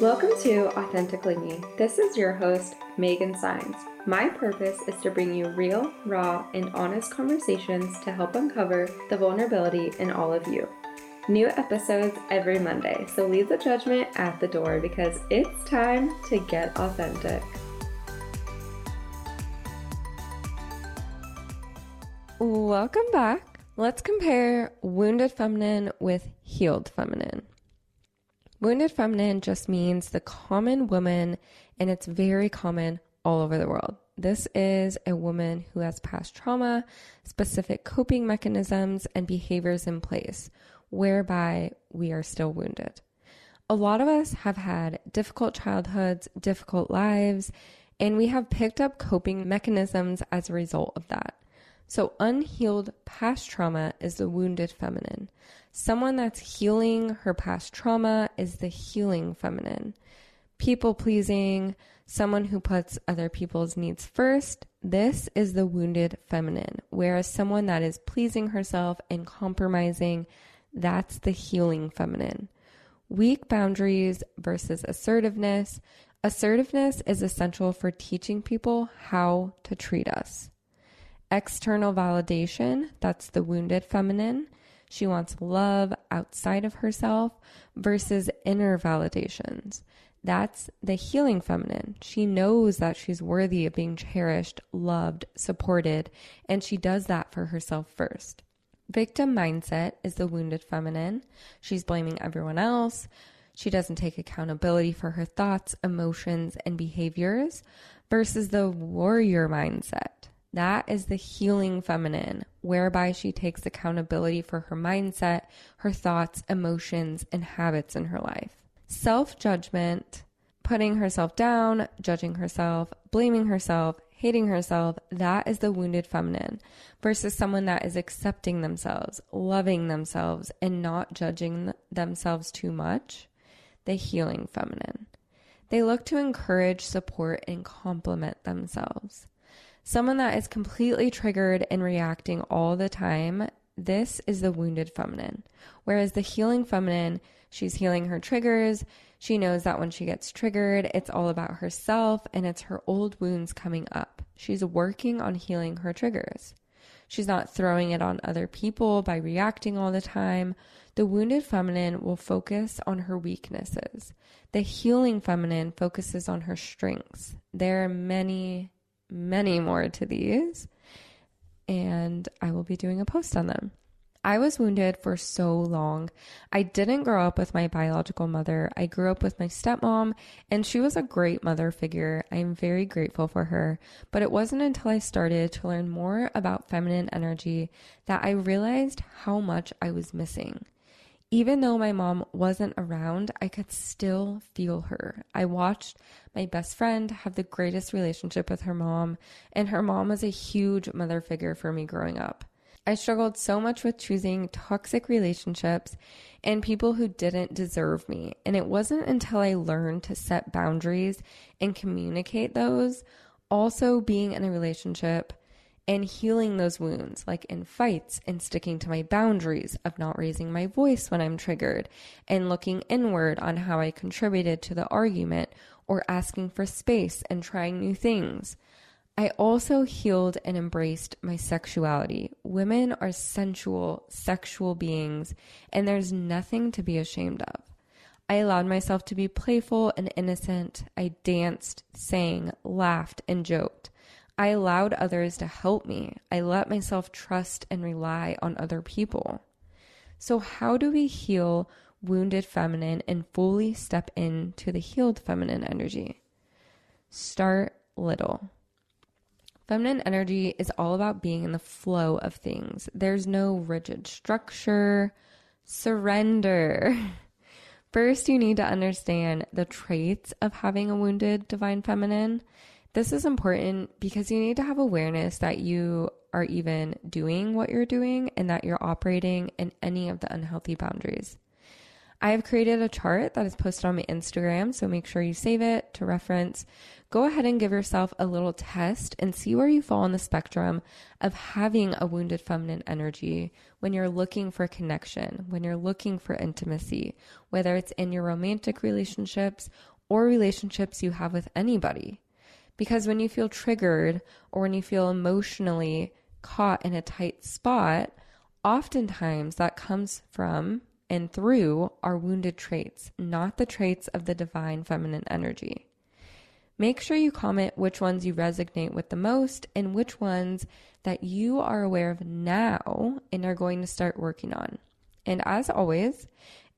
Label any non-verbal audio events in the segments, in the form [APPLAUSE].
Welcome to Authentically Me. This is your host, Megan Saenz. My purpose is to bring you real, raw, and honest conversations to help uncover the vulnerability in all of you. New episodes every Monday, so leave the judgment at the door because it's time to get authentic. Welcome back. Let's compare wounded feminine with healed feminine. Wounded feminine just means the common woman, and it's very common all over the world. This is a woman who has past trauma, specific coping mechanisms, and behaviors in place whereby we are still wounded. A lot of us have had difficult childhoods, difficult lives, and we have picked up coping mechanisms as a result of that. So, unhealed past trauma is the wounded feminine. Someone that's healing her past trauma is the healing feminine. People pleasing, someone who puts other people's needs first, this is the wounded feminine. Whereas someone that is pleasing herself and compromising, that's the healing feminine. Weak boundaries versus assertiveness. Assertiveness is essential for teaching people how to treat us. External validation, that's the wounded feminine. She wants love outside of herself versus inner validations. That's the healing feminine. She knows that she's worthy of being cherished, loved, supported, and she does that for herself first. Victim mindset is the wounded feminine. She's blaming everyone else. She doesn't take accountability for her thoughts, emotions, and behaviors versus the warrior mindset. That is the healing feminine, whereby she takes accountability for her mindset, her thoughts, emotions, and habits in her life. Self judgment, putting herself down, judging herself, blaming herself, hating herself, that is the wounded feminine versus someone that is accepting themselves, loving themselves, and not judging themselves too much, the healing feminine. They look to encourage, support, and compliment themselves. Someone that is completely triggered and reacting all the time, this is the wounded feminine. Whereas the healing feminine, she's healing her triggers. She knows that when she gets triggered, it's all about herself and it's her old wounds coming up. She's working on healing her triggers. She's not throwing it on other people by reacting all the time. The wounded feminine will focus on her weaknesses. The healing feminine focuses on her strengths. There are many many more to these, and I will be doing a post on them. I was wounded for so long. I didn't grow up with my biological mother. I grew up with my stepmom, and she was a great mother figure. I am very grateful for her. But it wasn't until I started to learn more about feminine energy that I realized how much I was missing even though my mom wasn't around, I could still feel her. I watched my best friend have the greatest relationship with her mom, and her mom was a huge mother figure for me growing up. I struggled so much with choosing toxic relationships and people who didn't deserve me. And it wasn't until I learned to set boundaries and communicate those, also being in a relationship and healing those wounds, like in fights and sticking to my boundaries of not raising my voice when I'm triggered and looking inward on how I contributed to the argument or asking for space and trying new things. I also healed and embraced my sexuality. Women are sensual, sexual beings, and there's nothing to be ashamed of. I allowed myself to be playful and innocent. I danced, sang, laughed, and joked. I allowed others to help me. I let myself trust and rely on other people. So, how do we heal wounded feminine and fully step into the healed feminine energy? Start little. Feminine energy is all about being in the flow of things. There's no rigid structure. Surrender. [LAUGHS] First, you need to understand the traits of having a wounded divine feminine. This is important because you need to have awareness that you are even doing what you're doing and that you're operating in any of the unhealthy boundaries. I have created a chart that is posted on my Instagram, so make sure you save it to reference. Go ahead and give yourself a little test and see where you fall on the spectrum of having a wounded feminine energy when you're looking for connection, when you're looking for intimacy, whether it's in your romantic relationships or relationships you have with anybody. Because when you feel triggered or when you feel emotionally caught in a tight spot, oftentimes that comes from and through our wounded traits, not the traits of the divine feminine energy. Make sure you comment which ones you resonate with the most and which ones that you are aware of now and are going to start working on. And as always,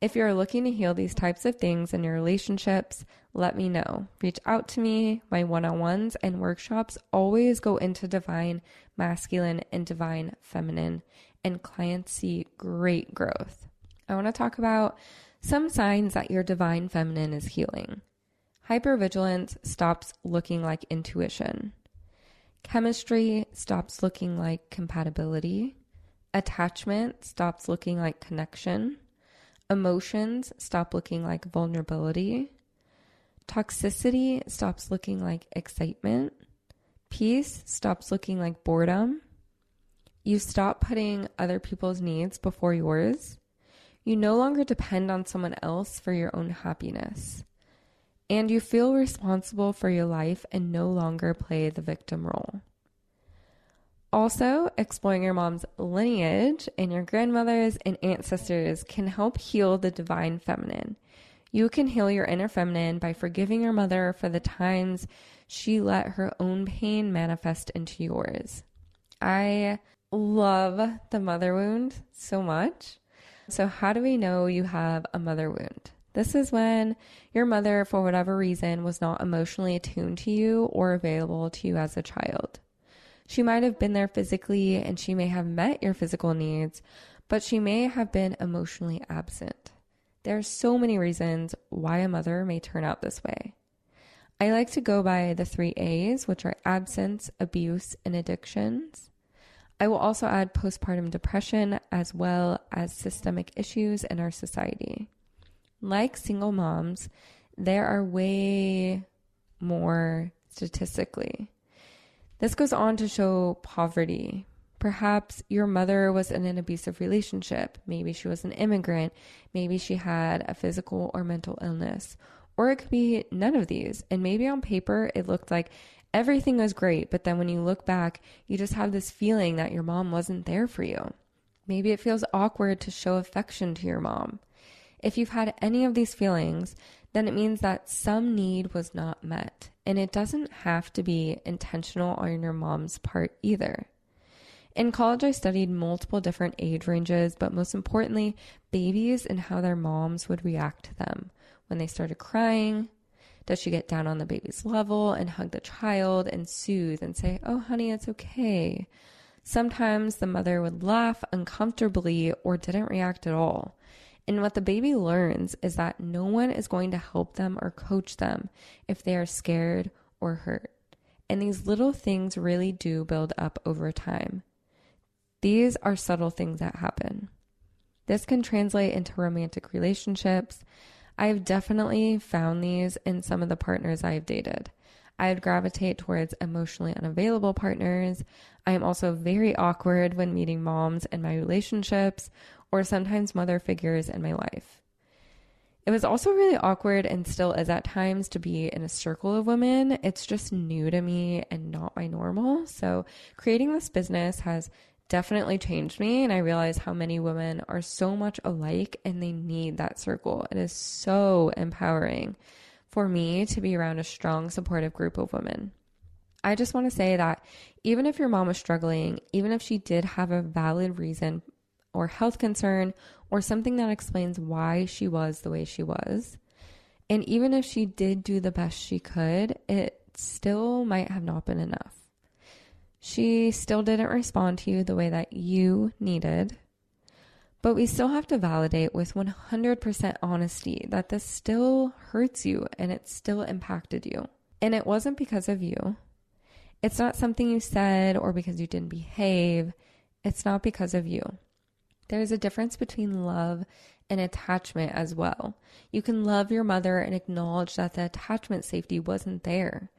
if you're looking to heal these types of things in your relationships, let me know. Reach out to me. My one on ones and workshops always go into divine masculine and divine feminine, and clients see great growth. I want to talk about some signs that your divine feminine is healing. Hypervigilance stops looking like intuition. Chemistry stops looking like compatibility. Attachment stops looking like connection. Emotions stop looking like vulnerability. Toxicity stops looking like excitement. Peace stops looking like boredom. You stop putting other people's needs before yours. You no longer depend on someone else for your own happiness. And you feel responsible for your life and no longer play the victim role. Also, exploring your mom's lineage and your grandmothers and ancestors can help heal the divine feminine. You can heal your inner feminine by forgiving your mother for the times she let her own pain manifest into yours. I love the mother wound so much. So, how do we know you have a mother wound? This is when your mother, for whatever reason, was not emotionally attuned to you or available to you as a child. She might have been there physically and she may have met your physical needs, but she may have been emotionally absent. There are so many reasons why a mother may turn out this way. I like to go by the three A's, which are absence, abuse, and addictions. I will also add postpartum depression as well as systemic issues in our society. Like single moms, there are way more statistically. This goes on to show poverty. Perhaps your mother was in an abusive relationship. Maybe she was an immigrant. Maybe she had a physical or mental illness. Or it could be none of these. And maybe on paper it looked like everything was great, but then when you look back, you just have this feeling that your mom wasn't there for you. Maybe it feels awkward to show affection to your mom. If you've had any of these feelings, then it means that some need was not met. And it doesn't have to be intentional on your mom's part either. In college, I studied multiple different age ranges, but most importantly, babies and how their moms would react to them when they started crying, does she get down on the baby's level and hug the child and soothe and say, Oh, honey, it's okay? Sometimes the mother would laugh uncomfortably or didn't react at all. And what the baby learns is that no one is going to help them or coach them if they are scared or hurt. And these little things really do build up over time. These are subtle things that happen. This can translate into romantic relationships, I've definitely found these in some of the partners I've dated. I would gravitate towards emotionally unavailable partners. I am also very awkward when meeting moms in my relationships or sometimes mother figures in my life. It was also really awkward and still is at times to be in a circle of women. It's just new to me and not my normal. So, creating this business has definitely changed me. And I realize how many women are so much alike and they need that circle. It is so empowering for me to be around a strong, supportive group of women. I just want to say that even if your mom was struggling, even if she did have a valid reason or health concern or something that explains why she was the way she was, and even if she did do the best she could, it still might have not been enough. She still didn't respond to you the way that you needed. But we still have to validate with 100% honesty that this still hurts you and it still impacted you. And it wasn't because of you. It's not something you said or because you didn't behave. It's not because of you. There's a difference between love and attachment as well. You can love your mother and acknowledge that the attachment safety wasn't there.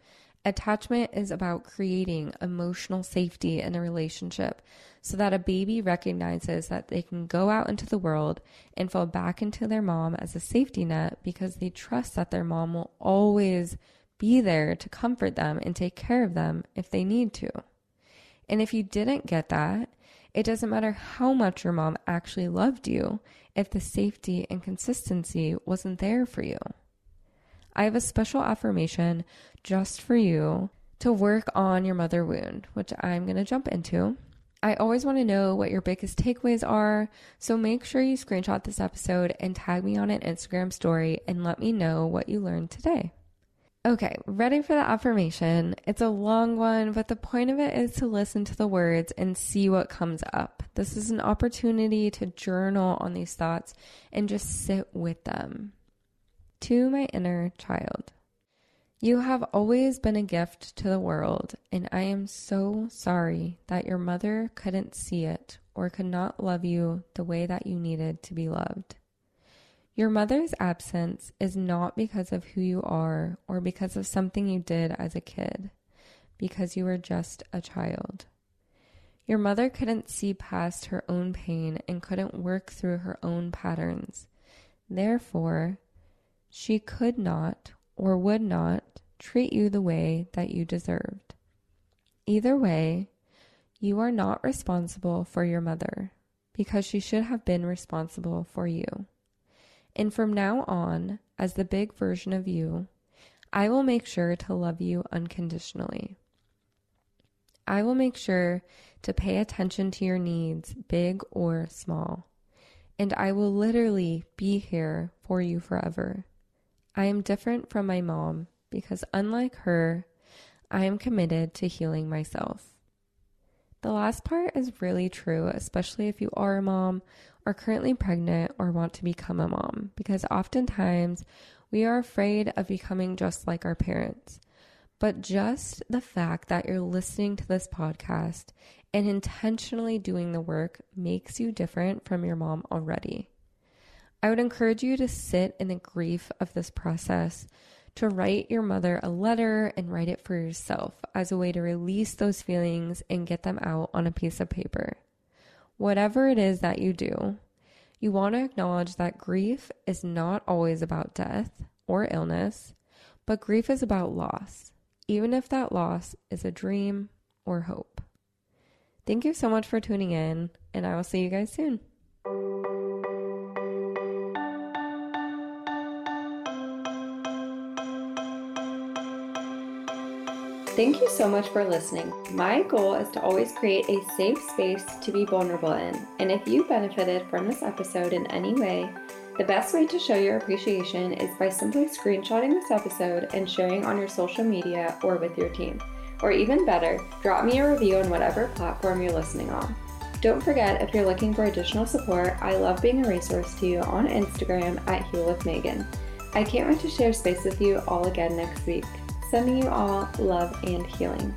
Attachment is about creating emotional safety in a relationship so that a baby recognizes that they can go out into the world and fall back into their mom as a safety net because they trust that their mom will always be there to comfort them and take care of them if they need to. And if you didn't get that, it doesn't matter how much your mom actually loved you if the safety and consistency wasn't there for you. I have a special affirmation just for you to work on your mother wound, which I'm going to jump into. I always want to know what your biggest takeaways are, so make sure you screenshot this episode and tag me on an Instagram story and let me know what you learned today. Okay, ready for the affirmation. It's a long one, but the point of it is to listen to the words and see what comes up. This is an opportunity to journal on these thoughts and just sit with them. To my inner child, you have always been a gift to the world, and I am so sorry that your mother couldn't see it or could not love you the way that you needed to be loved. Your mother's absence is not because of who you are or because of something you did as a kid, because you were just a child. Your mother couldn't see past her own pain and couldn't work through her own patterns. Therefore, she could not or would not treat you the way that you deserved. Either way, you are not responsible for your mother because she should have been responsible for you. And from now on, as the big version of you, I will make sure to love you unconditionally. I will make sure to pay attention to your needs, big or small. And I will literally be here for you forever. I am different from my mom because, unlike her, I am committed to healing myself. The last part is really true, especially if you are a mom are currently pregnant or want to become a mom, because oftentimes we are afraid of becoming just like our parents. But just the fact that you're listening to this podcast and intentionally doing the work makes you different from your mom already. I would encourage you to sit in the grief of this process, to write your mother a letter and write it for yourself as a way to release those feelings and get them out on a piece of paper whatever it is that you do, you want to acknowledge that grief is not always about death or illness, but grief is about loss, even if that loss is a dream or hope. Thank you so much for tuning in, and I will see you guys soon. Thank you so much for listening. My goal is to always create a safe space to be vulnerable in. And if you benefited from this episode in any way, the best way to show your appreciation is by simply screenshotting this episode and sharing on your social media or with your team. Or even better, drop me a review on whatever platform you're listening on. Don't forget, if you're looking for additional support, I love being a resource to you on Instagram at Heal with Megan. I can't wait to share space with you all again next week. Sending you all love and healing.